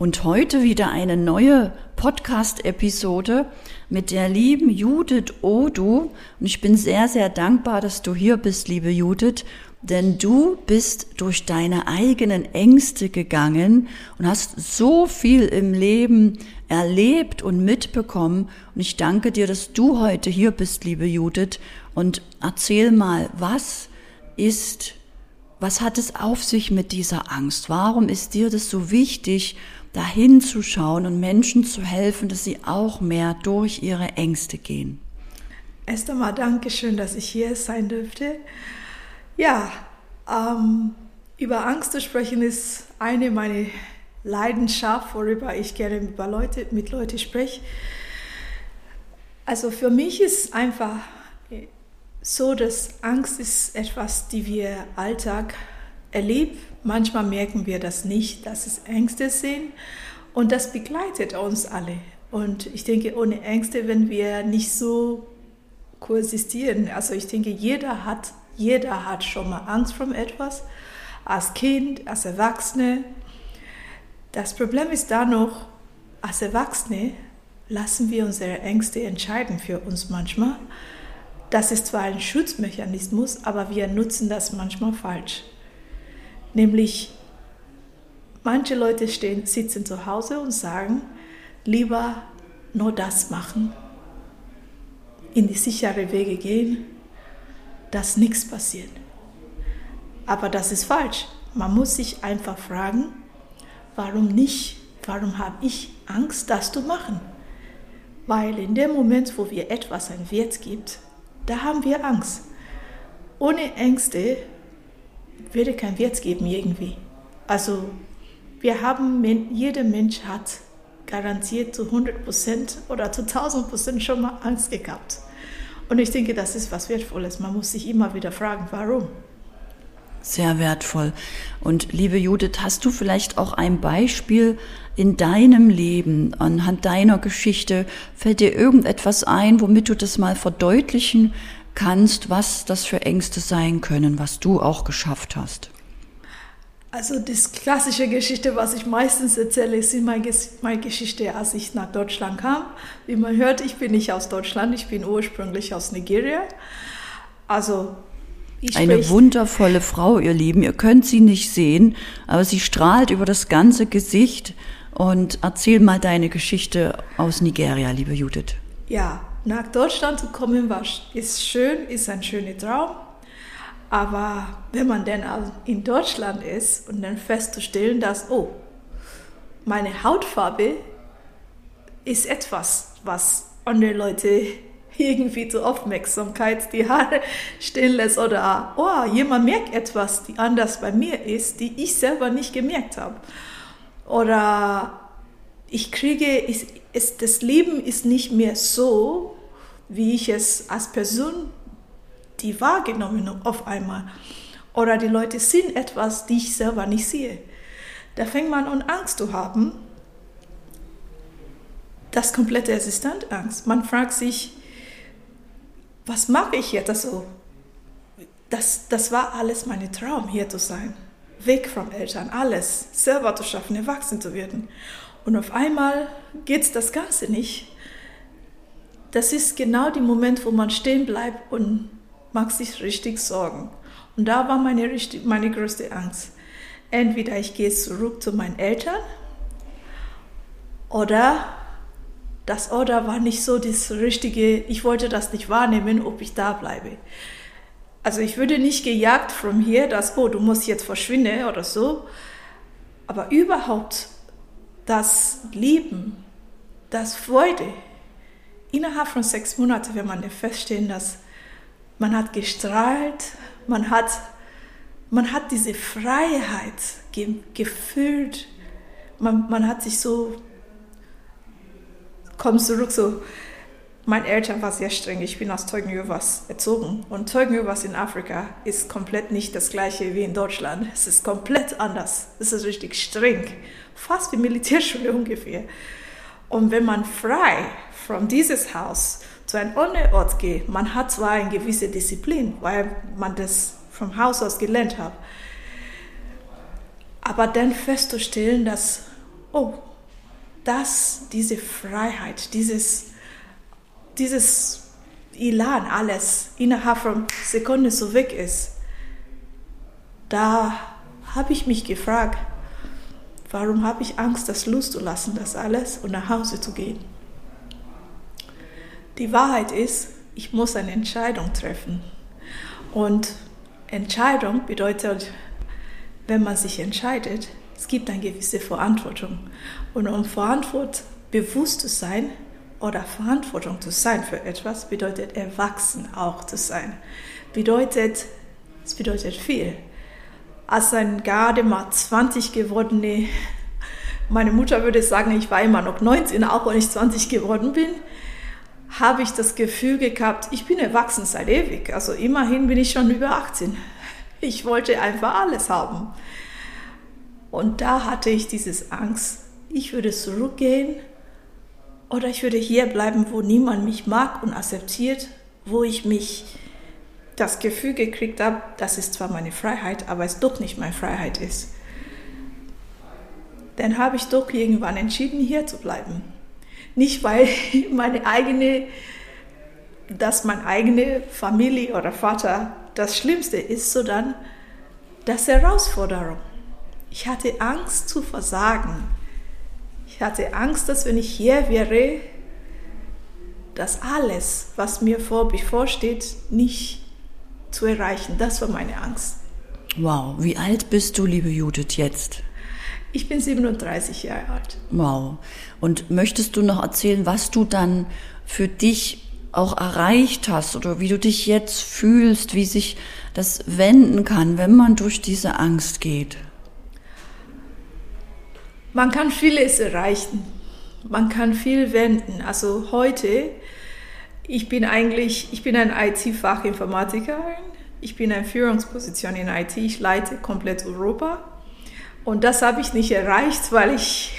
Und heute wieder eine neue Podcast-Episode mit der lieben Judith Odu. Und ich bin sehr, sehr dankbar, dass du hier bist, liebe Judith. Denn du bist durch deine eigenen Ängste gegangen und hast so viel im Leben erlebt und mitbekommen. Und ich danke dir, dass du heute hier bist, liebe Judith. Und erzähl mal, was ist, was hat es auf sich mit dieser Angst? Warum ist dir das so wichtig? Dahin zu schauen und Menschen zu helfen, dass sie auch mehr durch ihre Ängste gehen. Erst einmal Dankeschön, dass ich hier sein dürfte. Ja, ähm, über Angst zu sprechen ist eine meiner Leidenschaft, worüber ich gerne über Leute, mit Leuten spreche. Also für mich ist einfach so, dass Angst ist etwas, die wir Alltag erlebt. Manchmal merken wir das nicht, dass es Ängste sind. Und das begleitet uns alle. Und ich denke, ohne Ängste, wenn wir nicht so koexistieren. Also ich denke, jeder hat, jeder hat schon mal Angst vor etwas. Als Kind, als Erwachsene. Das Problem ist da noch, als Erwachsene lassen wir unsere Ängste entscheiden für uns manchmal. Das ist zwar ein Schutzmechanismus, aber wir nutzen das manchmal falsch. Nämlich, manche Leute stehen, sitzen zu Hause und sagen, lieber nur das machen, in die sichere Wege gehen, dass nichts passiert. Aber das ist falsch. Man muss sich einfach fragen, warum nicht? Warum habe ich Angst, das zu machen? Weil in dem Moment, wo wir etwas einen Wert gibt, da haben wir Angst. Ohne Ängste würde kein Wert geben irgendwie. Also wir haben, jeder Mensch hat garantiert zu 100 Prozent oder zu 1000 Prozent schon mal Angst gehabt. Und ich denke, das ist was Wertvolles. Man muss sich immer wieder fragen, warum. Sehr wertvoll. Und liebe Judith, hast du vielleicht auch ein Beispiel in deinem Leben, anhand deiner Geschichte? Fällt dir irgendetwas ein, womit du das mal verdeutlichen kannst, was das für Ängste sein können, was du auch geschafft hast? Also das klassische Geschichte, was ich meistens erzähle, ist meine, meine Geschichte, als ich nach Deutschland kam. Wie man hört, ich bin nicht aus Deutschland, ich bin ursprünglich aus Nigeria. Also eine wundervolle Frau, ihr Lieben. Ihr könnt sie nicht sehen, aber sie strahlt über das ganze Gesicht. Und erzähl mal deine Geschichte aus Nigeria, liebe Judith. Ja, nach Deutschland zu kommen, war, ist schön, ist ein schöner Traum. Aber wenn man dann in Deutschland ist und dann festzustellen, dass, oh, meine Hautfarbe ist etwas, was andere Leute irgendwie zur Aufmerksamkeit die Haare stehen lässt oder, oh, jemand merkt etwas, die anders bei mir ist, die ich selber nicht gemerkt habe. Oder ich kriege, ist, ist, das Leben ist nicht mehr so, wie ich es als Person die wahrgenommen habe auf einmal. Oder die Leute sind etwas, die ich selber nicht sehe. Da fängt man an, Angst zu haben. Das komplette Existenzangst. Man fragt sich, was mache ich jetzt? Also, das, das war alles mein Traum, hier zu sein. Weg von Eltern, alles selber zu schaffen, erwachsen zu werden. Und auf einmal geht das Ganze nicht. Das ist genau der Moment, wo man stehen bleibt und macht sich richtig Sorgen. Und da war meine, meine größte Angst. Entweder ich gehe zurück zu meinen Eltern oder das Oder war nicht so das Richtige. Ich wollte das nicht wahrnehmen, ob ich da bleibe. Also ich würde nicht gejagt von hier, dass, oh, du musst jetzt verschwinden oder so. Aber überhaupt das Lieben, das Freude, innerhalb von sechs Monaten wenn man feststellen, dass man hat gestrahlt, man hat, man hat diese Freiheit ge gefühlt, man, man hat sich so, komm zurück, so, meine Eltern waren sehr streng. Ich bin aus Zeugen-Jehovas erzogen. Und Zeugen-Jehovas in Afrika ist komplett nicht das gleiche wie in Deutschland. Es ist komplett anders. Es ist richtig streng fast wie Militärschule ungefähr. Und wenn man frei von dieses Haus zu einem anderen Ort geht, man hat zwar eine gewisse Disziplin, weil man das vom Haus aus gelernt hat, aber dann festzustellen, dass, oh, dass diese Freiheit, dieses, dieses Elan, alles innerhalb von Sekunden so weg ist, da habe ich mich gefragt, warum habe ich Angst, das loszulassen, das alles und nach Hause zu gehen? Die Wahrheit ist, ich muss eine Entscheidung treffen. Und Entscheidung bedeutet, wenn man sich entscheidet, es gibt eine gewisse Verantwortung. Und um Verantwortung bewusst zu sein oder Verantwortung zu sein für etwas, bedeutet erwachsen auch zu sein. Bedeutet, es bedeutet viel. Als ein gerade mal 20 gewordene, meine Mutter würde sagen, ich war immer noch 19, auch wenn ich 20 geworden bin, habe ich das Gefühl gehabt, ich bin erwachsen seit ewig. Also immerhin bin ich schon über 18. Ich wollte einfach alles haben. Und da hatte ich dieses Angst, ich würde zurückgehen oder ich würde hier bleiben, wo niemand mich mag und akzeptiert, wo ich mich das Gefühl gekriegt habe, das ist zwar meine Freiheit, aber es doch nicht meine Freiheit ist. Dann habe ich doch irgendwann entschieden, hier zu bleiben. Nicht, weil meine eigene, dass meine eigene Familie oder Vater das Schlimmste ist, sondern das Herausforderung. Ich hatte Angst zu versagen. Ich hatte Angst, dass wenn ich hier wäre, dass alles, was mir vor, bevorsteht, nicht zu erreichen. Das war meine Angst. Wow, wie alt bist du, liebe Judith, jetzt? Ich bin 37 Jahre alt. Wow. Und möchtest du noch erzählen, was du dann für dich auch erreicht hast oder wie du dich jetzt fühlst, wie sich das wenden kann, wenn man durch diese Angst geht? Man kann vieles erreichen. Man kann viel wenden. Also heute, ich bin eigentlich, ich bin ein IT-Fachinformatikerin. Ich bin in Führungsposition in IT. Ich leite komplett Europa. Und das habe ich nicht erreicht, weil ich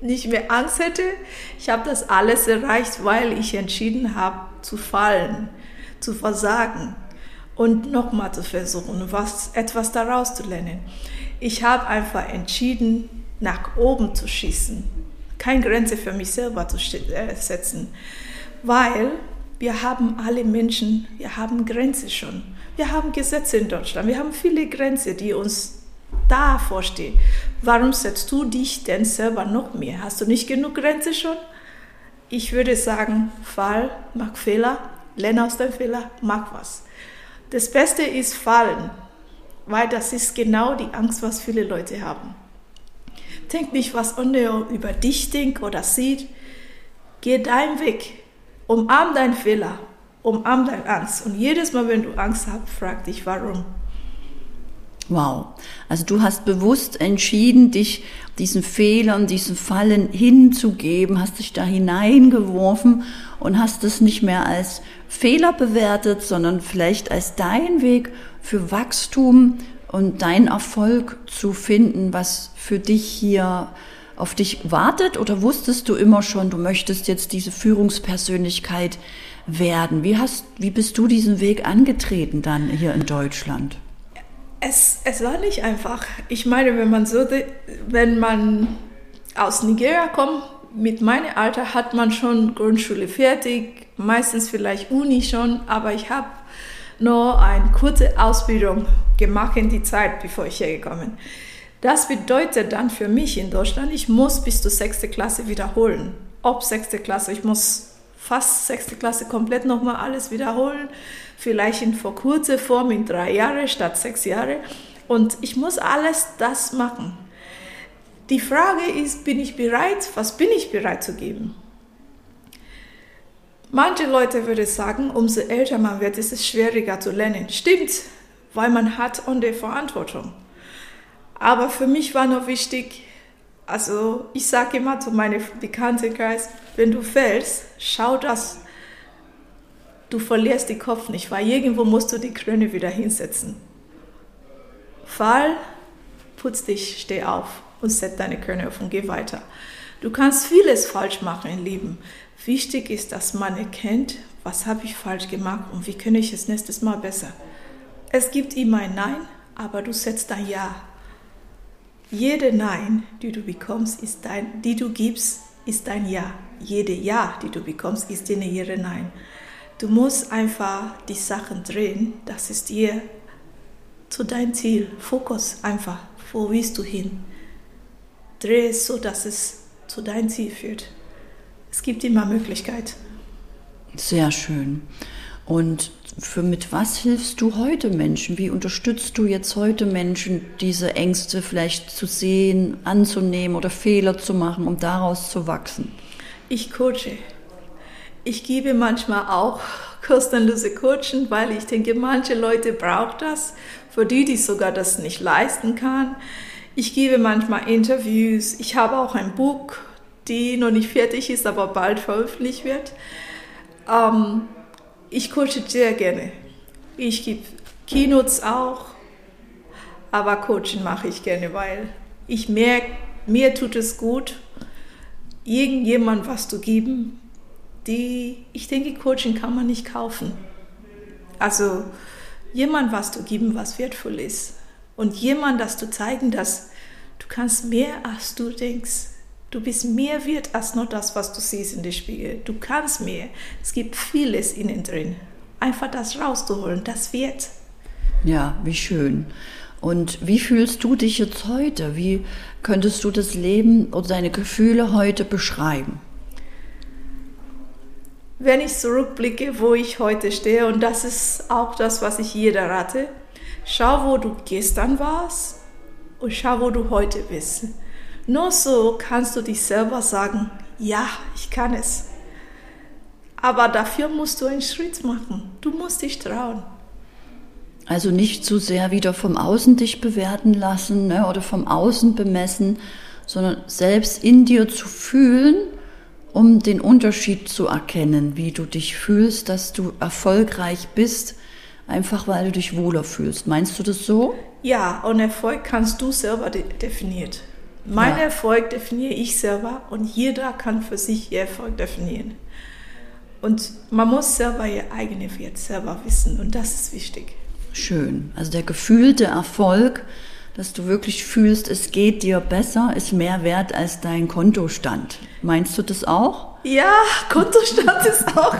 nicht mehr Angst hätte. Ich habe das alles erreicht, weil ich entschieden habe zu fallen, zu versagen und nochmal zu versuchen, was, etwas daraus zu lernen. Ich habe einfach entschieden, nach oben zu schießen, keine Grenze für mich selber zu äh, setzen, weil wir haben alle Menschen, wir haben Grenzen schon. Wir haben Gesetze in Deutschland, wir haben viele Grenzen, die uns davor stehen. Warum setzt du dich denn selber noch mehr? Hast du nicht genug Grenze schon? Ich würde sagen, Fall, mach Fehler, lerne aus dem Fehler, mach was. Das Beste ist fallen, weil das ist genau die Angst, was viele Leute haben. Denk nicht, was andere über dich denkt oder sieht. Geh deinen Weg. Umarm deinen Fehler. Umarm deine Angst. Und jedes Mal, wenn du Angst hast, frag dich, warum. Wow. Also du hast bewusst entschieden, dich diesen Fehlern, diesen Fallen hinzugeben, hast dich da hineingeworfen und hast es nicht mehr als Fehler bewertet, sondern vielleicht als dein Weg für Wachstum und dein Erfolg zu finden, was für dich hier auf dich wartet? Oder wusstest du immer schon, du möchtest jetzt diese Führungspersönlichkeit werden? Wie hast, wie bist du diesen Weg angetreten dann hier in Deutschland? Es, es war nicht einfach. Ich meine, wenn man so, wenn man aus Nigeria kommt, mit meinem Alter hat man schon Grundschule fertig, meistens vielleicht Uni schon, aber ich habe nur eine kurze Ausbildung gemacht in die Zeit, bevor ich hergekommen bin. Das bedeutet dann für mich in Deutschland, ich muss bis zur sechste Klasse wiederholen. Ob sechste Klasse, ich muss fast sechste Klasse komplett nochmal alles wiederholen vielleicht in vor kurzer Form in drei Jahre statt sechs Jahre. Und ich muss alles das machen. Die Frage ist, bin ich bereit? Was bin ich bereit zu geben? Manche Leute würden sagen, umso älter man wird, ist es schwieriger zu lernen. Stimmt, weil man hat die Verantwortung. Aber für mich war noch wichtig, also ich sage immer zu meinem Bekanntenkreis, wenn du fällst, schau, dass du verlierst den Kopf nicht, weil irgendwo musst du die Krone wieder hinsetzen. Fall, putz dich, steh auf und setz deine Krone auf und geh weiter. Du kannst vieles falsch machen im Leben. Wichtig ist, dass man erkennt, was habe ich falsch gemacht und wie kann ich es nächstes Mal besser. Es gibt immer ein Nein, aber du setzt ein Ja. Jede Nein, die du bekommst, ist dein, die du gibst, ist dein Ja. Jede Ja, die du bekommst, ist dir ihre Nein. Du musst einfach die Sachen drehen, das ist dir zu deinem Ziel. Fokus einfach, wo willst du hin? Dreh es so, dass es zu deinem Ziel führt. Es gibt immer Möglichkeit. Sehr schön. Und für mit was hilfst du heute Menschen? Wie unterstützt du jetzt heute Menschen, diese Ängste vielleicht zu sehen, anzunehmen oder Fehler zu machen, um daraus zu wachsen? Ich coache. Ich gebe manchmal auch kostenlose Coaching, weil ich denke, manche Leute brauchen das, für die, die sogar das nicht leisten kann. Ich gebe manchmal Interviews. Ich habe auch ein Buch, die noch nicht fertig ist, aber bald veröffentlicht wird. Ähm, ich coache sehr gerne. Ich gebe Keynotes auch, aber Coaching mache ich gerne, weil ich merke, mir tut es gut, irgendjemand was zu geben, die, ich denke, Coaching kann man nicht kaufen. Also jemand was zu geben, was wertvoll ist. Und jemand das zu zeigen, dass du kannst mehr, als du denkst. Du bist mehr wert als nur das, was du siehst in der Spiegel. Du kannst mehr. Es gibt vieles innen drin. Einfach das rauszuholen, das wird. Ja, wie schön. Und wie fühlst du dich jetzt heute? Wie könntest du das Leben oder deine Gefühle heute beschreiben? Wenn ich zurückblicke, wo ich heute stehe, und das ist auch das, was ich jeder rate, schau, wo du gestern warst und schau, wo du heute bist. Nur so kannst du dich selber sagen, ja, ich kann es. Aber dafür musst du einen Schritt machen. Du musst dich trauen. Also nicht zu sehr wieder vom Außen dich bewerten lassen ne, oder vom Außen bemessen, sondern selbst in dir zu fühlen, um den Unterschied zu erkennen, wie du dich fühlst, dass du erfolgreich bist, einfach weil du dich wohler fühlst. Meinst du das so? Ja, und Erfolg kannst du selber de definieren. Mein ja. Erfolg definiere ich selber und jeder kann für sich ihr Erfolg definieren. Und man muss selber ihr eigenes Wert selber wissen und das ist wichtig. Schön. Also der gefühlte Erfolg, dass du wirklich fühlst, es geht dir besser, ist mehr wert als dein Kontostand. Meinst du das auch? Ja, Kontostand ist auch,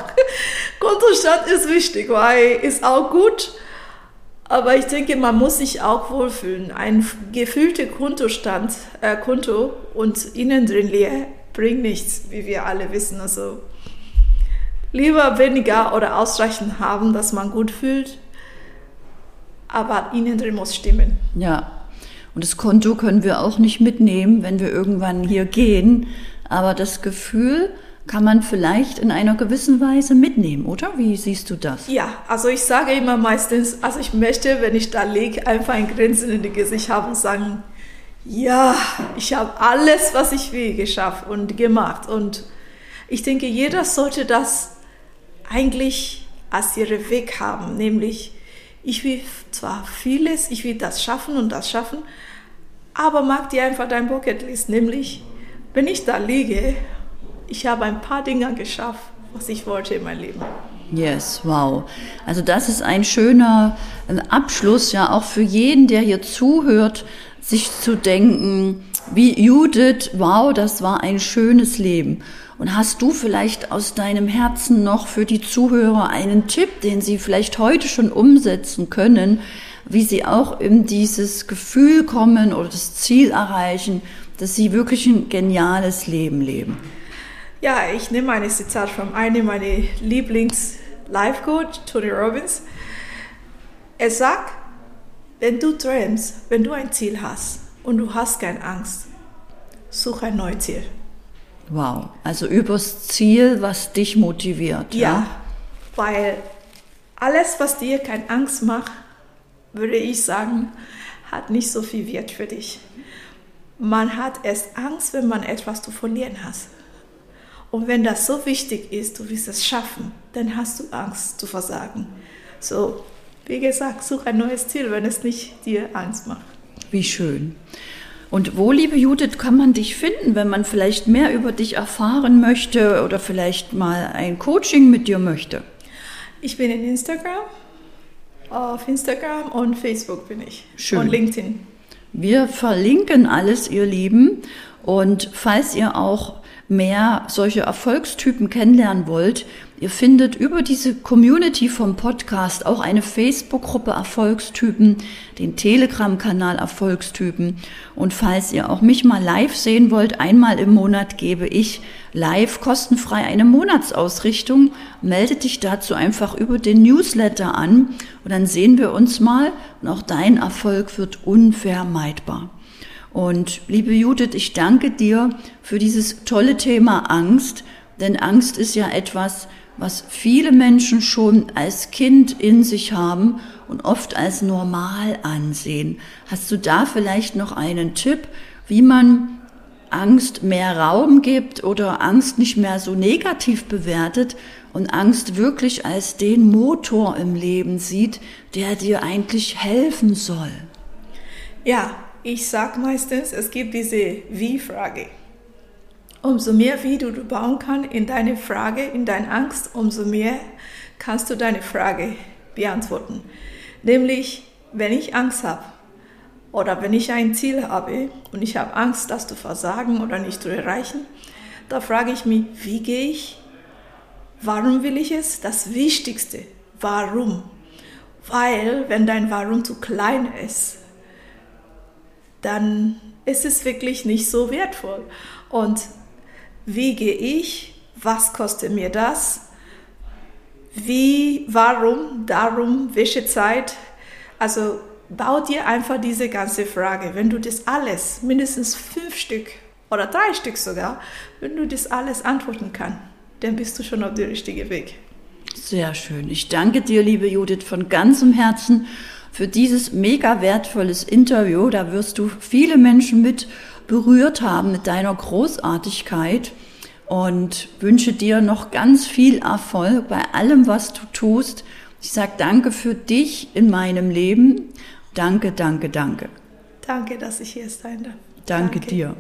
Kontostand ist wichtig, weil ist auch gut aber ich denke, man muss sich auch wohlfühlen. Ein gefühlter Kontostand, äh, Konto und innen drin leer bringt nichts, wie wir alle wissen. Also lieber weniger oder ausreichend haben, dass man gut fühlt, aber innen drin muss stimmen. Ja, und das Konto können wir auch nicht mitnehmen, wenn wir irgendwann hier gehen. Aber das Gefühl, kann man vielleicht in einer gewissen Weise mitnehmen, oder? Wie siehst du das? Ja, also ich sage immer meistens, also ich möchte, wenn ich da liege, einfach ein Grinsen in die Gesicht haben und sagen, ja, ich habe alles, was ich will, geschafft und gemacht. Und ich denke, jeder sollte das eigentlich als ihren Weg haben, nämlich ich will zwar vieles, ich will das schaffen und das schaffen, aber mag dir einfach dein Bucketlist, nämlich wenn ich da liege ich habe ein paar Dinge geschafft, was ich wollte in meinem Leben. Yes, wow. Also das ist ein schöner Abschluss, ja, auch für jeden, der hier zuhört, sich zu denken, wie Judith, wow, das war ein schönes Leben. Und hast du vielleicht aus deinem Herzen noch für die Zuhörer einen Tipp, den sie vielleicht heute schon umsetzen können, wie sie auch in dieses Gefühl kommen oder das Ziel erreichen, dass sie wirklich ein geniales Leben leben? Ja, ich nehme ein Zitat von einem meiner Lieblings-Life-Coach, Tony Robbins. Er sagt, wenn du träumst, wenn du ein Ziel hast und du hast keine Angst, such ein neues Ziel. Wow, also übers Ziel, was dich motiviert. Ja, ja? weil alles, was dir keine Angst macht, würde ich sagen, hat nicht so viel Wert für dich. Man hat erst Angst, wenn man etwas zu verlieren hat. Und wenn das so wichtig ist, du willst es schaffen, dann hast du Angst zu versagen. So, wie gesagt, such ein neues Ziel, wenn es nicht dir Angst macht. Wie schön. Und wo, liebe Judith, kann man dich finden, wenn man vielleicht mehr über dich erfahren möchte oder vielleicht mal ein Coaching mit dir möchte? Ich bin in Instagram, auf Instagram und Facebook bin ich. Schön. Und LinkedIn. Wir verlinken alles, ihr Lieben. Und falls ihr auch mehr solche Erfolgstypen kennenlernen wollt, ihr findet über diese Community vom Podcast auch eine Facebook-Gruppe Erfolgstypen, den Telegram-Kanal Erfolgstypen. Und falls ihr auch mich mal live sehen wollt, einmal im Monat gebe ich live kostenfrei eine Monatsausrichtung. Melde dich dazu einfach über den Newsletter an und dann sehen wir uns mal und auch dein Erfolg wird unvermeidbar. Und liebe Judith, ich danke dir für dieses tolle Thema Angst, denn Angst ist ja etwas, was viele Menschen schon als Kind in sich haben und oft als normal ansehen. Hast du da vielleicht noch einen Tipp, wie man Angst mehr Raum gibt oder Angst nicht mehr so negativ bewertet und Angst wirklich als den Motor im Leben sieht, der dir eigentlich helfen soll? Ja, ich sage meistens, es gibt diese Wie-Frage. Umso mehr wie du bauen kannst in deine Frage, in deine Angst, umso mehr kannst du deine Frage beantworten. Nämlich, wenn ich Angst habe oder wenn ich ein Ziel habe und ich habe Angst, das zu versagen oder nicht zu erreichen, da frage ich mich, wie gehe ich? Warum will ich es? Das Wichtigste, warum? Weil, wenn dein Warum zu klein ist, dann ist es wirklich nicht so wertvoll. Und wie gehe ich? Was kostet mir das? Wie, warum, darum, welche Zeit? Also bau dir einfach diese ganze Frage. Wenn du das alles, mindestens fünf Stück oder drei Stück sogar, wenn du das alles antworten kannst, dann bist du schon auf dem richtigen Weg. Sehr schön. Ich danke dir, liebe Judith, von ganzem Herzen für dieses mega wertvolles Interview. Da wirst du viele Menschen mit berührt haben mit deiner Großartigkeit und wünsche dir noch ganz viel Erfolg bei allem, was du tust. Ich sage danke für dich in meinem Leben. Danke, danke, danke. Danke, dass ich hier sein darf. Danke, danke. dir.